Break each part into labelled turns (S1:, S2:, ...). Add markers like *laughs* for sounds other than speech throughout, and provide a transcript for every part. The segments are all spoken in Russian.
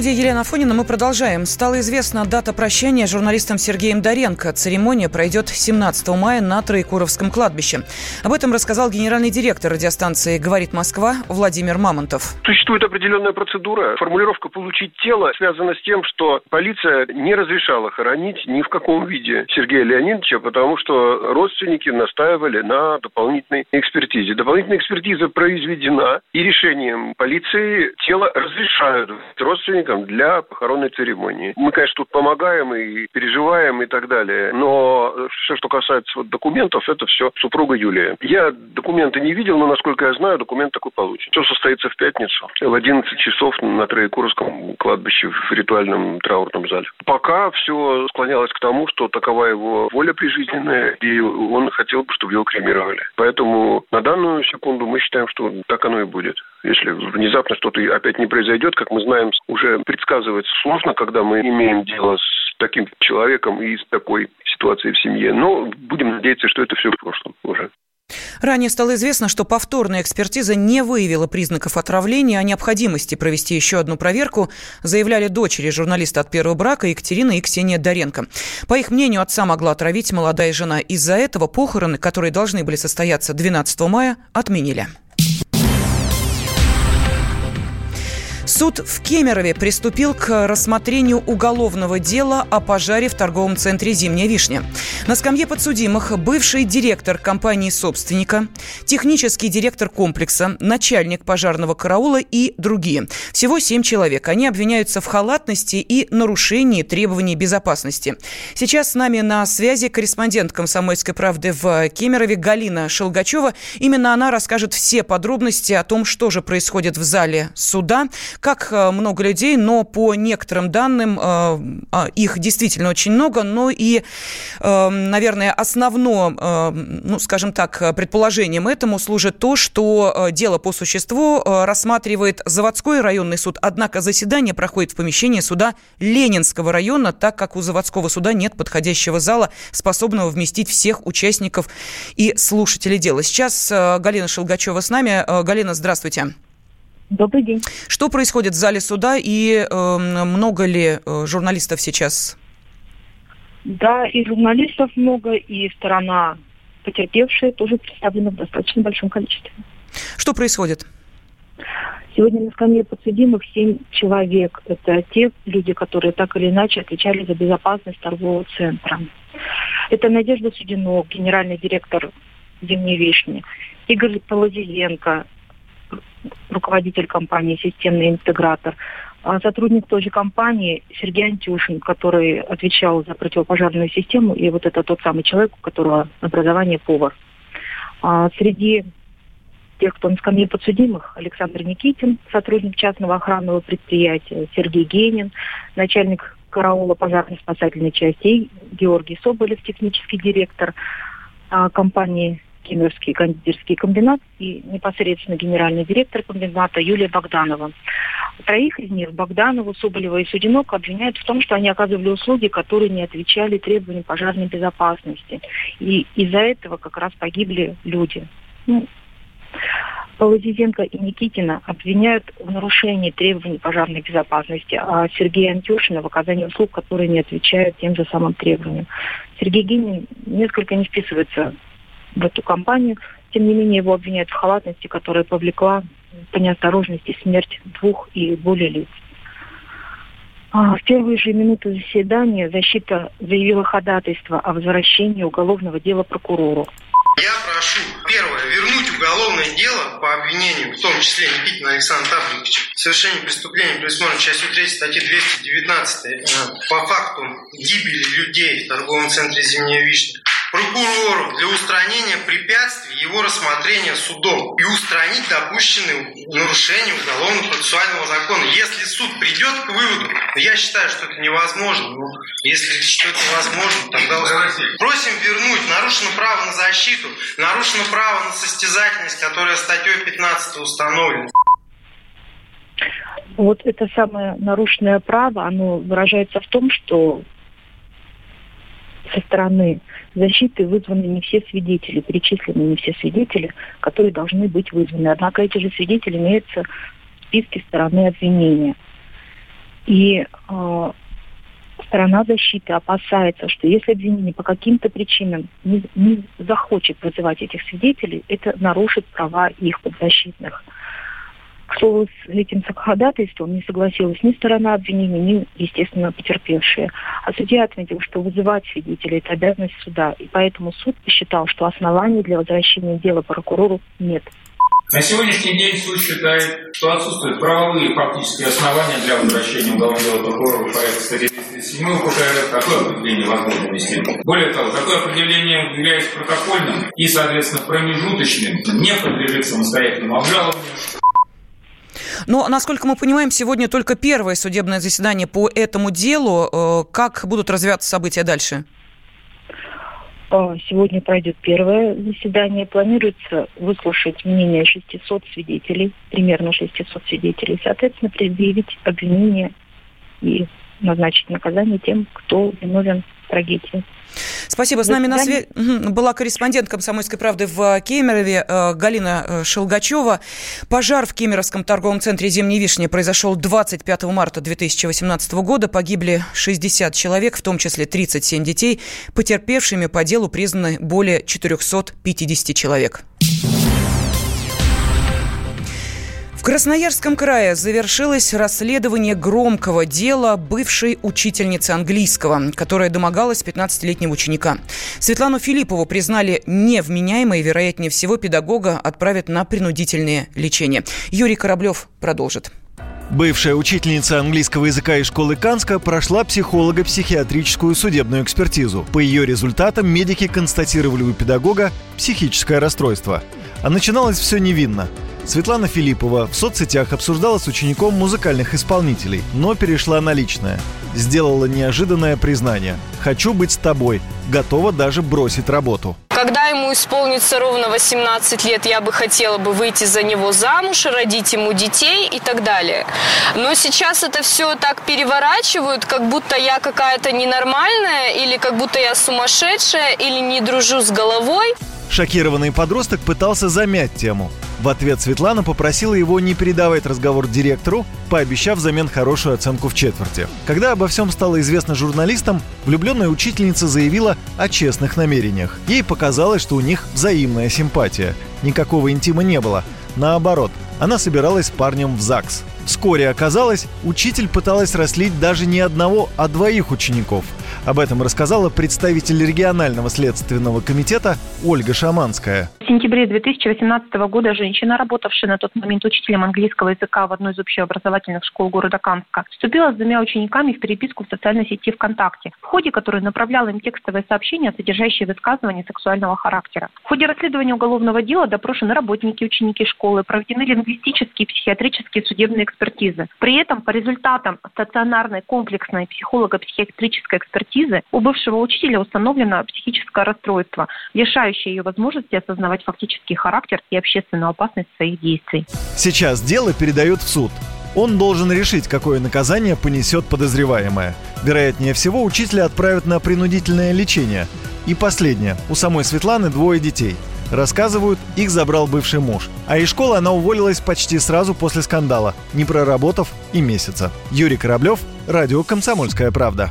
S1: студии Елена Фонина мы продолжаем. Стала известна дата прощания с журналистом Сергеем Доренко. Церемония пройдет 17 мая на Троекуровском кладбище. Об этом рассказал генеральный директор радиостанции «Говорит Москва» Владимир Мамонтов.
S2: Существует определенная процедура. Формулировка «получить тело» связана с тем, что полиция не разрешала хоронить ни в каком виде Сергея Леонидовича, потому что родственники настаивали на дополнительной экспертизе. Дополнительная экспертиза произведена, и решением полиции тело разрешают родственникам для похоронной церемонии. Мы, конечно, тут помогаем и переживаем и так далее, но все, что касается вот документов, это все супруга Юлия. Я документы не видел, но, насколько я знаю, документ такой получен. Все состоится в пятницу в 11 часов на Троекуровском кладбище в ритуальном траурном зале. Пока все склонялось к тому, что такова его воля прижизненная, и он хотел бы, чтобы его кремировали. Поэтому на данную секунду мы считаем, что так оно и будет. Если внезапно что-то опять не произойдет, как мы знаем, уже предсказывать сложно, когда мы имеем дело с таким человеком и с такой ситуацией в семье. Но будем надеяться, что это все в прошлом уже.
S1: Ранее стало известно, что повторная экспертиза не выявила признаков отравления, о необходимости провести еще одну проверку заявляли дочери журналиста от первого брака Екатерина и Ксения Доренко. По их мнению, отца могла отравить молодая жена. Из-за этого похороны, которые должны были состояться 12 мая, отменили. Суд в Кемерове приступил к рассмотрению уголовного дела о пожаре в торговом центре «Зимняя вишня». На скамье подсудимых бывший директор компании-собственника, технический директор комплекса, начальник пожарного караула и другие. Всего семь человек. Они обвиняются в халатности и нарушении требований безопасности. Сейчас с нами на связи корреспондент «Комсомольской правды» в Кемерове Галина Шелгачева. Именно она расскажет все подробности о том, что же происходит в зале суда, как э, много людей, но по некоторым данным э, а, их действительно очень много, но и, э, наверное, основно, ну, скажем так, предположением этому служит то, что дело по существу рассматривает заводской районный суд, однако заседание проходит в помещении суда Ленинского района, так как у заводского суда нет подходящего зала, способного вместить всех участников и слушателей дела. Сейчас Галина Шелгачева с нами. Галина, здравствуйте.
S3: Добрый день.
S1: Что происходит в зале суда и э, много ли э, журналистов сейчас?
S3: Да, и журналистов много, и сторона потерпевшая тоже представлена в достаточно большом количестве.
S1: Что происходит?
S3: Сегодня на скамье подсудимых семь человек. Это те люди, которые так или иначе отвечали за безопасность торгового центра. Это Надежда Судинок, генеральный директор «Зимней вишни», Игорь Полозиенко, руководитель компании «Системный интегратор», а сотрудник той же компании Сергей Антюшин, который отвечал за противопожарную систему, и вот это тот самый человек, у которого образование повар. А среди тех, кто на скамье подсудимых, Александр Никитин, сотрудник частного охранного предприятия, Сергей Генин, начальник караула пожарно-спасательной части, Георгий Соболев, технический директор а, компании Кемеровский кондитерский комбинат и непосредственно генеральный директор комбината Юлия Богданова. Троих из них, Богданову, Соболева и Судинок, обвиняют в том, что они оказывали услуги, которые не отвечали требованиям пожарной безопасности. И из-за этого как раз погибли люди. Ну, и Никитина обвиняют в нарушении требований пожарной безопасности, а Сергея Антюшина в оказании услуг, которые не отвечают тем же самым требованиям. Сергей Гинин несколько не вписывается в эту компанию. Тем не менее, его обвиняют в халатности, которая повлекла по неосторожности смерть двух и более лиц. А в первые же минуты заседания защита заявила ходатайство о возвращении уголовного дела прокурору.
S4: Я прошу, первое, вернуть уголовное дело по обвинению, в том числе Никитина Александра Тавриковича, в совершении преступления, предусмотренного частью 3 статьи 219 э, по факту гибели людей в торговом центре «Зимняя вишня», прокурору для устранения препятствий его рассмотрения судом и устранить допущенные нарушения уголовно-процессуального закона. Если суд придет к выводу, я считаю, что это невозможно, но если что-то невозможно, тогда просим вернуть. Нарушено право на защиту, нарушено право на состязательность, которая статьей 15 установлена.
S3: Вот это самое нарушенное право, оно выражается в том, что со стороны защиты вызваны не все свидетели, перечислены не все свидетели, которые должны быть вызваны. Однако эти же свидетели имеются в списке стороны обвинения. И э, сторона защиты опасается, что если обвинение по каким-то причинам не, не захочет вызывать этих свидетелей, это нарушит права их подзащитных. К слову, с этим ходатайством не согласилась ни сторона обвинения, ни, естественно, потерпевшие. А судья отметил, что вызывать свидетелей – это обязанность суда, и поэтому суд посчитал, что оснований для возвращения дела прокурору нет.
S5: На сегодняшний день суд считает, что отсутствуют правовые фактические основания для возвращения уголовного дела прокурора в порядке статьи 37 УПК РФ. Такое определение возможно ввести. Более того, такое определение является протокольным и, соответственно, промежуточным, не подлежит самостоятельному обжалованию.
S1: Но, насколько мы понимаем, сегодня только первое судебное заседание по этому делу. Э, как будут развиваться события дальше?
S3: А, сегодня пройдет первое заседание. Планируется выслушать мнение 600 свидетелей, примерно 600 свидетелей, соответственно, предъявить обвинение и назначить наказание тем, кто виновен в трагедии.
S1: Спасибо. С нами на связи была корреспондент «Комсомольской правды» в Кемерове э, Галина э, Шелгачева. Пожар в Кемеровском торговом центре «Зимняя вишня» произошел 25 марта 2018 года. Погибли 60 человек, в том числе 37 детей. Потерпевшими по делу признаны более 450 человек. В Красноярском крае завершилось расследование громкого дела бывшей учительницы английского, которая домогалась 15-летнего ученика. Светлану Филиппову признали невменяемой, вероятнее всего, педагога отправят на принудительное лечение. Юрий Кораблев продолжит.
S6: Бывшая учительница английского языка из школы Канска прошла психолого-психиатрическую судебную экспертизу. По ее результатам медики констатировали у педагога психическое расстройство. А начиналось все невинно. Светлана Филиппова в соцсетях обсуждала с учеником музыкальных исполнителей, но перешла на личное. Сделала неожиданное признание. «Хочу быть с тобой. Готова даже бросить работу».
S7: Когда ему исполнится ровно 18 лет, я бы хотела бы выйти за него замуж, родить ему детей и так далее. Но сейчас это все так переворачивают, как будто я какая-то ненормальная, или как будто я сумасшедшая, или не дружу с головой.
S6: Шокированный подросток пытался замять тему. В ответ Светлана попросила его не передавать разговор директору, пообещав взамен хорошую оценку в четверти. Когда обо всем стало известно журналистам, влюбленная учительница заявила о честных намерениях. Ей показалось, что у них взаимная симпатия. Никакого интима не было. Наоборот, она собиралась с парнем в ЗАГС. Вскоре оказалось, учитель пыталась расслить даже не одного, а двоих учеников – об этом рассказала представитель регионального следственного комитета Ольга Шаманская.
S8: В сентябре 2018 года женщина, работавшая на тот момент учителем английского языка в одной из общеобразовательных школ города Канска, вступила с двумя учениками в переписку в социальной сети ВКонтакте, в ходе которой направляла им текстовые сообщения, содержащие высказывания сексуального характера. В ходе расследования уголовного дела допрошены работники ученики школы, проведены лингвистические, психиатрические судебные экспертизы. При этом по результатам стационарной комплексной психолого-психиатрической экспертизы у бывшего учителя установлено психическое расстройство, лишающее ее возможности осознавать фактический характер и общественную опасность своих действий.
S6: Сейчас дело передают в суд. Он должен решить, какое наказание понесет подозреваемая. Вероятнее всего, учителя отправят на принудительное лечение. И последнее. У самой Светланы двое детей. Рассказывают, их забрал бывший муж. А из школы она уволилась почти сразу после скандала, не проработав и месяца. Юрий Кораблев, Радио «Комсомольская правда».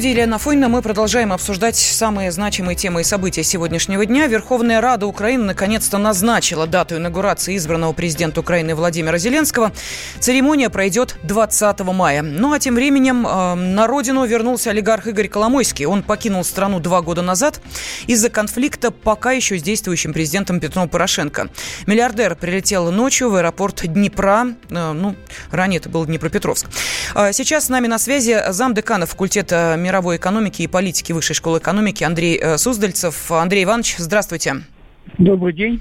S1: Студии Елена Фойна мы продолжаем обсуждать самые значимые темы и события сегодняшнего дня. Верховная Рада Украины наконец-то назначила дату инаугурации избранного президента Украины Владимира Зеленского. Церемония пройдет 20 мая. Ну а тем временем э, на родину вернулся олигарх Игорь Коломойский. Он покинул страну два года назад из-за конфликта пока еще с действующим президентом Петром Порошенко. Миллиардер прилетел ночью в аэропорт Днепра. Э, ну, ранее это был Днепропетровск. Э, сейчас с нами на связи замдекана факультета мировой экономики и политики Высшей школы экономики Андрей э, Суздальцев. Андрей Иванович, здравствуйте.
S9: Добрый день.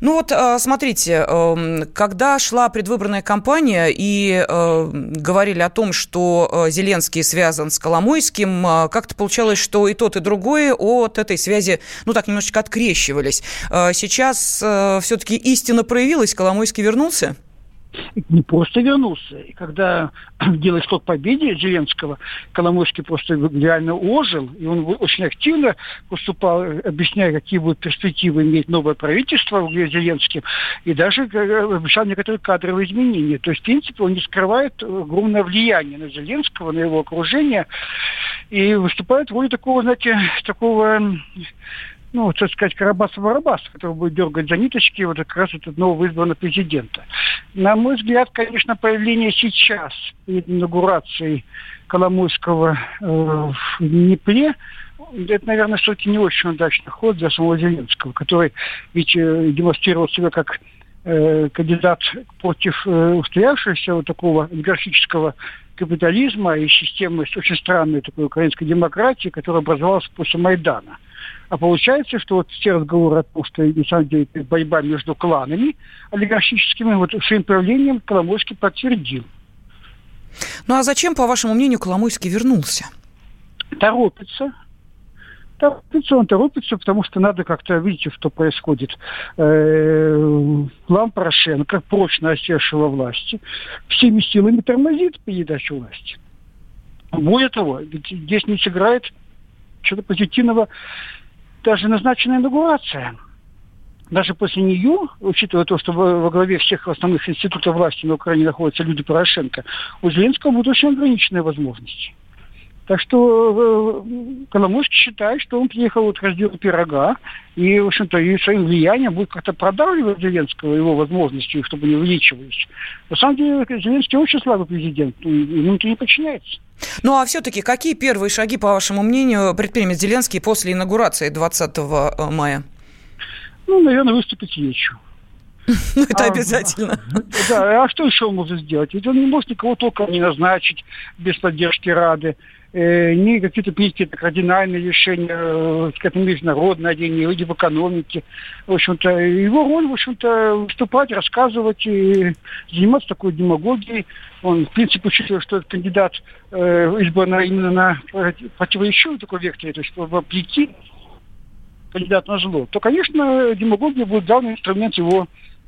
S1: Ну вот, э, смотрите, эм, когда шла предвыборная кампания и э, говорили о том, что Зеленский связан с Коломойским, как-то получалось, что и тот, и другое от этой связи, ну так, немножечко открещивались. Сейчас все-таки истина проявилась, Коломойский вернулся?
S9: Не просто вернулся. И когда дело шло к победе Зеленского, Коломойский просто реально ожил, и он очень активно поступал, объясняя, какие будут перспективы иметь новое правительство в Зеленским, и даже э, обещал некоторые кадровые изменения. То есть, в принципе, он не скрывает огромное влияние на Зеленского, на его окружение, и выступает в роли такого, знаете, такого ну, так сказать, Карабаса-Барабаса, который будет дергать за ниточки вот как раз этот нового избранного президента. На мой взгляд, конечно, появление сейчас, перед инаугурацией Коломойского э, в Днепре, это, наверное, все-таки не очень удачный ход для самого Зеленского, который ведь э, демонстрировал себя как э, кандидат против э, устоявшегося вот такого олигархического капитализма и системы очень странной такой украинской демократии, которая образовалась после Майдана – а получается, что вот все разговоры о том, что на самом деле борьба между кланами олигархическими, вот своим правлением Коломойский подтвердил.
S1: Ну а зачем, по вашему мнению, Коломойский вернулся?
S9: Торопится. Торопится, он торопится, потому что надо как-то, видите, что происходит. Э, план Порошенко, прочно осевшего власти, всеми силами тормозит передачу власти. Более того, ведь здесь не сыграет что-то позитивного даже назначена инаугурация. Даже после нее, учитывая то, что во главе всех основных институтов власти на Украине находятся люди Порошенко, у Зеленского будут очень ограниченные возможности. Так что э, Коломойский считает, что он приехал вот к разделу пирога, и, в общем-то, и своим влиянием будет как-то продавливать Зеленского, его возможности, чтобы не увеличивались. На самом деле, Зеленский очень слабый президент, ему никто не подчиняется.
S1: Ну а все-таки какие первые шаги, по вашему мнению, предпримет Зеленский после инаугурации 20 э, мая?
S9: Ну, наверное, выступить речью. *laughs*
S1: Ну, это а, обязательно. *laughs*
S9: Да, а что еще он может сделать? Ведь он не может никого только не назначить без поддержки Рады не какие-то какие-то кардинальные решения, э, как международное одение, люди в экономике. В общем-то, его роль, в общем-то, выступать, рассказывать и заниматься такой демагогией. Он, в принципе, учитывая, что этот кандидат э, избран именно на противоречивый такой векторе, то есть вопреки кандидат на зло, то, конечно, демагогия будет главный инструмент его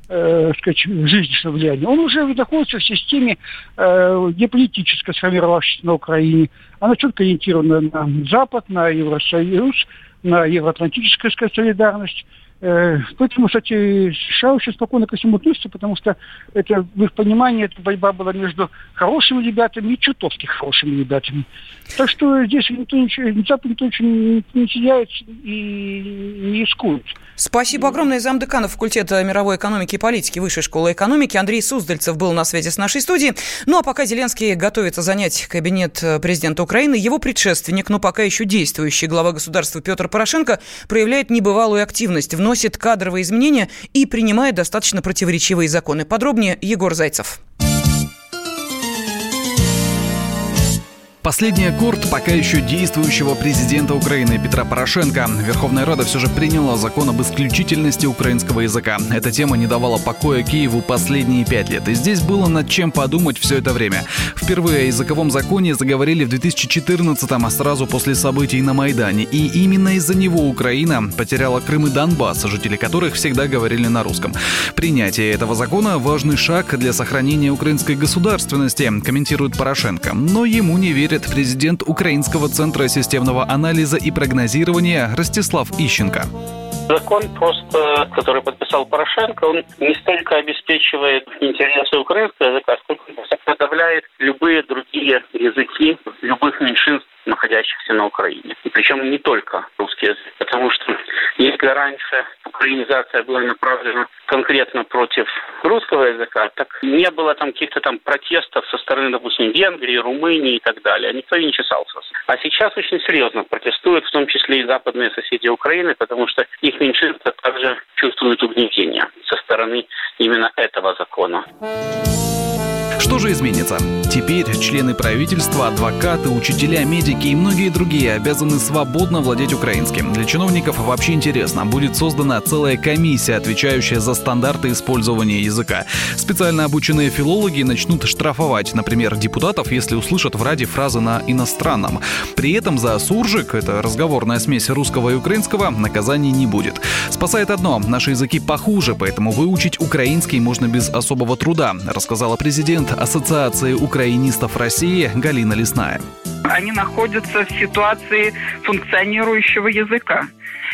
S9: э, сказать, жизненного влияния. Он уже находится в системе э, геополитической, сформировавшейся на Украине. Она четко ориентирована на Запад, на Евросоюз, на евроатлантическую сказать, солидарность. Э, поэтому, кстати, США очень спокойно ко всему относятся, потому что это, в их понимании эта борьба была между хорошими ребятами и чутовски хорошими ребятами. Так что здесь никто ничего, Запад никто ничего не, не теряет и не искует.
S1: Спасибо огромное. Замдекана факультета мировой экономики и политики Высшей школы экономики Андрей Суздальцев был на связи с нашей студией. Ну а пока Зеленский готовится занять кабинет президента Украины, его предшественник, но пока еще действующий глава государства Петр Порошенко проявляет небывалую активность, вносит кадровые изменения и принимает достаточно противоречивые законы. Подробнее Егор Зайцев.
S10: Последний аккорд пока еще действующего президента Украины Петра Порошенко. Верховная Рада все же приняла закон об исключительности украинского языка. Эта тема не давала покоя Киеву последние пять лет. И здесь было над чем подумать все это время. Впервые о языковом законе заговорили в 2014-м, а сразу после событий на Майдане. И именно из-за него Украина потеряла Крым и Донбасс, жители которых всегда говорили на русском. Принятие этого закона – важный шаг для сохранения украинской государственности, комментирует Порошенко. Но ему не верят верит президент Украинского центра системного анализа и прогнозирования Ростислав Ищенко.
S11: Закон просто, который подписал Порошенко, он не столько обеспечивает интересы украинского языка, сколько подавляет любые другие языки любых меньшинств находящихся на Украине. И причем не только русский язык, потому что если раньше украинизация была направлена конкретно против русского языка, так не было там каких-то там протестов со стороны, допустим, Венгрии, Румынии и так далее. Никто не чесался. А сейчас очень серьезно протестуют, в том числе и западные соседи Украины, потому что их меньшинство также чувствует угнетение со стороны именно этого закона.
S10: Что же изменится? Теперь члены правительства, адвокаты, учителя, медики и многие другие обязаны свободно владеть украинским. Для чиновников вообще интересно. Будет создана целая комиссия, отвечающая за стандарты использования языка. Специально обученные филологи начнут штрафовать, например, депутатов, если услышат в Раде фразы на иностранном. При этом за суржик, это разговорная смесь русского и украинского, наказаний не будет. Спасает одно, наши языки похуже, поэтому выучить украинский можно без особого труда, рассказала президент Ассоциации украинистов России Галина Лесная.
S12: Они находятся в ситуации функционирующего языка.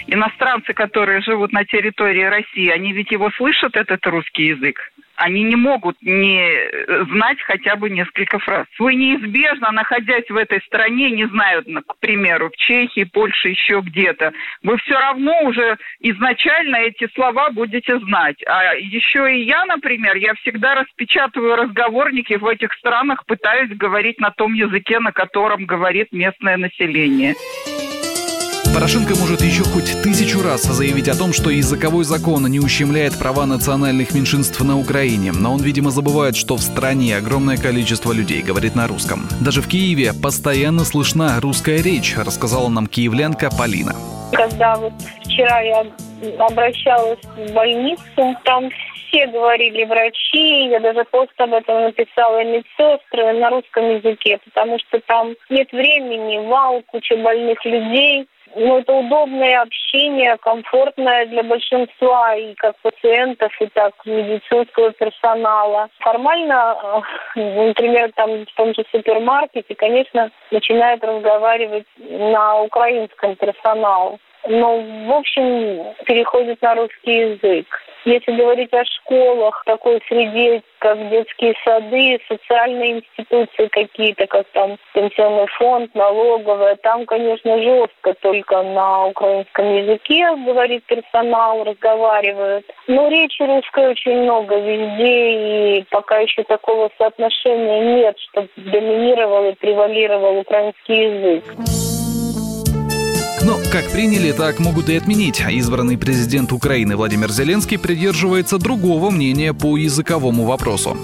S12: Иностранцы, которые живут на территории России, они ведь его слышат, этот русский язык они не могут не знать хотя бы несколько фраз. Вы неизбежно, находясь в этой стране, не знаю, к примеру, в Чехии, Польше, еще где-то, вы все равно уже изначально эти слова будете знать. А еще и я, например, я всегда распечатываю разговорники в этих странах, пытаюсь говорить на том языке, на котором говорит местное население.
S10: Порошенко может еще хоть тысячу раз заявить о том, что языковой закон не ущемляет права национальных меньшинств на Украине, но он, видимо, забывает, что в стране огромное количество людей говорит на русском. Даже в Киеве постоянно слышна русская речь, рассказала нам киевлянка Полина.
S13: Когда вот вчера я обращалась в больницу, там все говорили врачи, я даже пост об этом написала, медсестры на русском языке, потому что там нет времени, вал, куча больных людей ну, это удобное общение, комфортное для большинства и как пациентов, и так медицинского персонала. Формально, э, например, там в том же супермаркете, конечно, начинают разговаривать на украинском персонал. Но, в общем, переходит на русский язык. Если говорить о школах, такой среде, как детские сады, социальные институции какие-то, как там пенсионный фонд, налоговая, там, конечно, жестко только на украинском языке говорит персонал, разговаривают. Но речи русской очень много везде, и пока еще такого соотношения нет, чтобы доминировал и превалировал украинский язык.
S10: Но как приняли, так могут и отменить. Избранный президент Украины Владимир Зеленский придерживается другого мнения по языковому вопросу.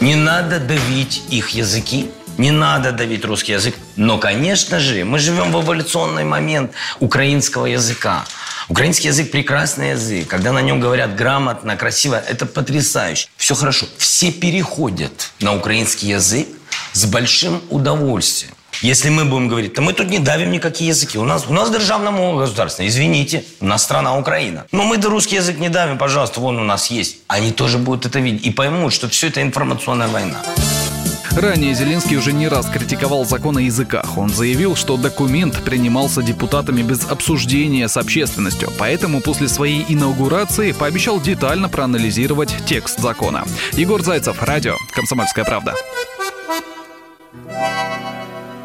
S14: Не надо давить их языки, не надо давить русский язык. Но, конечно же, мы живем в эволюционный момент украинского языка. Украинский язык – прекрасный язык. Когда на нем говорят грамотно, красиво, это потрясающе. Все хорошо. Все переходят на украинский язык с большим удовольствием. Если мы будем говорить, то мы тут не давим никакие языки. У нас, у нас державная мова государственная. Извините, у нас страна Украина. Но мы да русский язык не давим, пожалуйста, вон у нас есть. Они тоже будут это видеть и поймут, что все это информационная война.
S10: Ранее Зеленский уже не раз критиковал закон о языках. Он заявил, что документ принимался депутатами без обсуждения с общественностью, поэтому после своей инаугурации пообещал детально проанализировать текст закона. Егор Зайцев, радио «Комсомольская правда».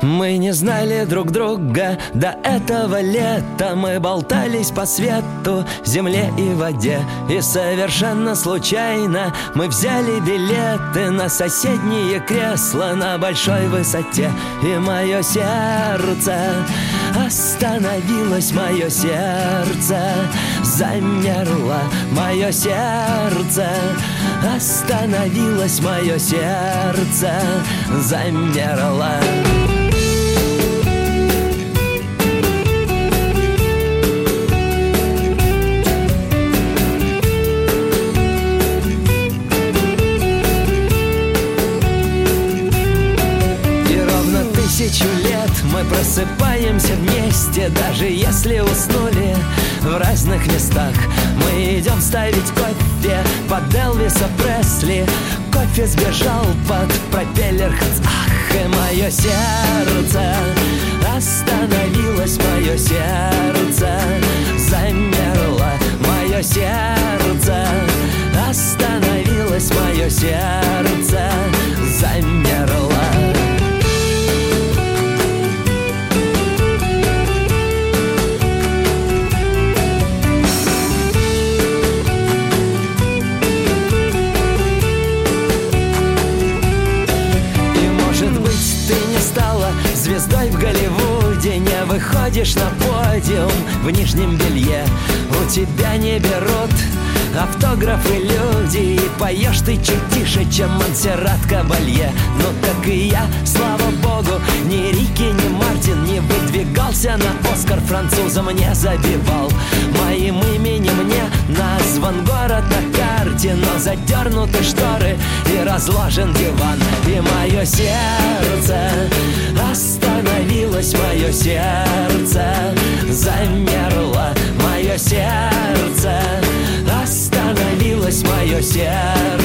S15: Мы не знали друг друга до этого лета. Мы болтались по свету, земле и воде. И совершенно случайно мы взяли билеты На соседние кресла на большой высоте. И мое сердце остановилось Мое сердце замерло. Мое сердце остановилось Мое сердце замерло просыпаемся вместе Даже если уснули в разных местах. Мы идем ставить кофе под Элвиса Пресли. Кофе сбежал под пропеллер Ах, и мое сердце Остановилось мое сердце Замерло. Мое сердце Остановилось мое сердце Замерло выходишь на подиум в нижнем белье. У тебя не берут автографы люди И поешь ты чуть тише, чем Монсеррат Кабалье. Ну так и я, слава богу, ни Рики, ни Мартин Не выдвигался на Оскар французом не забивал. Моим именем не назван город на карте Но задернуты шторы и разложен диван. И мое сердце остановилось, мое сердце замерло Мое сердце остановилось мое сердце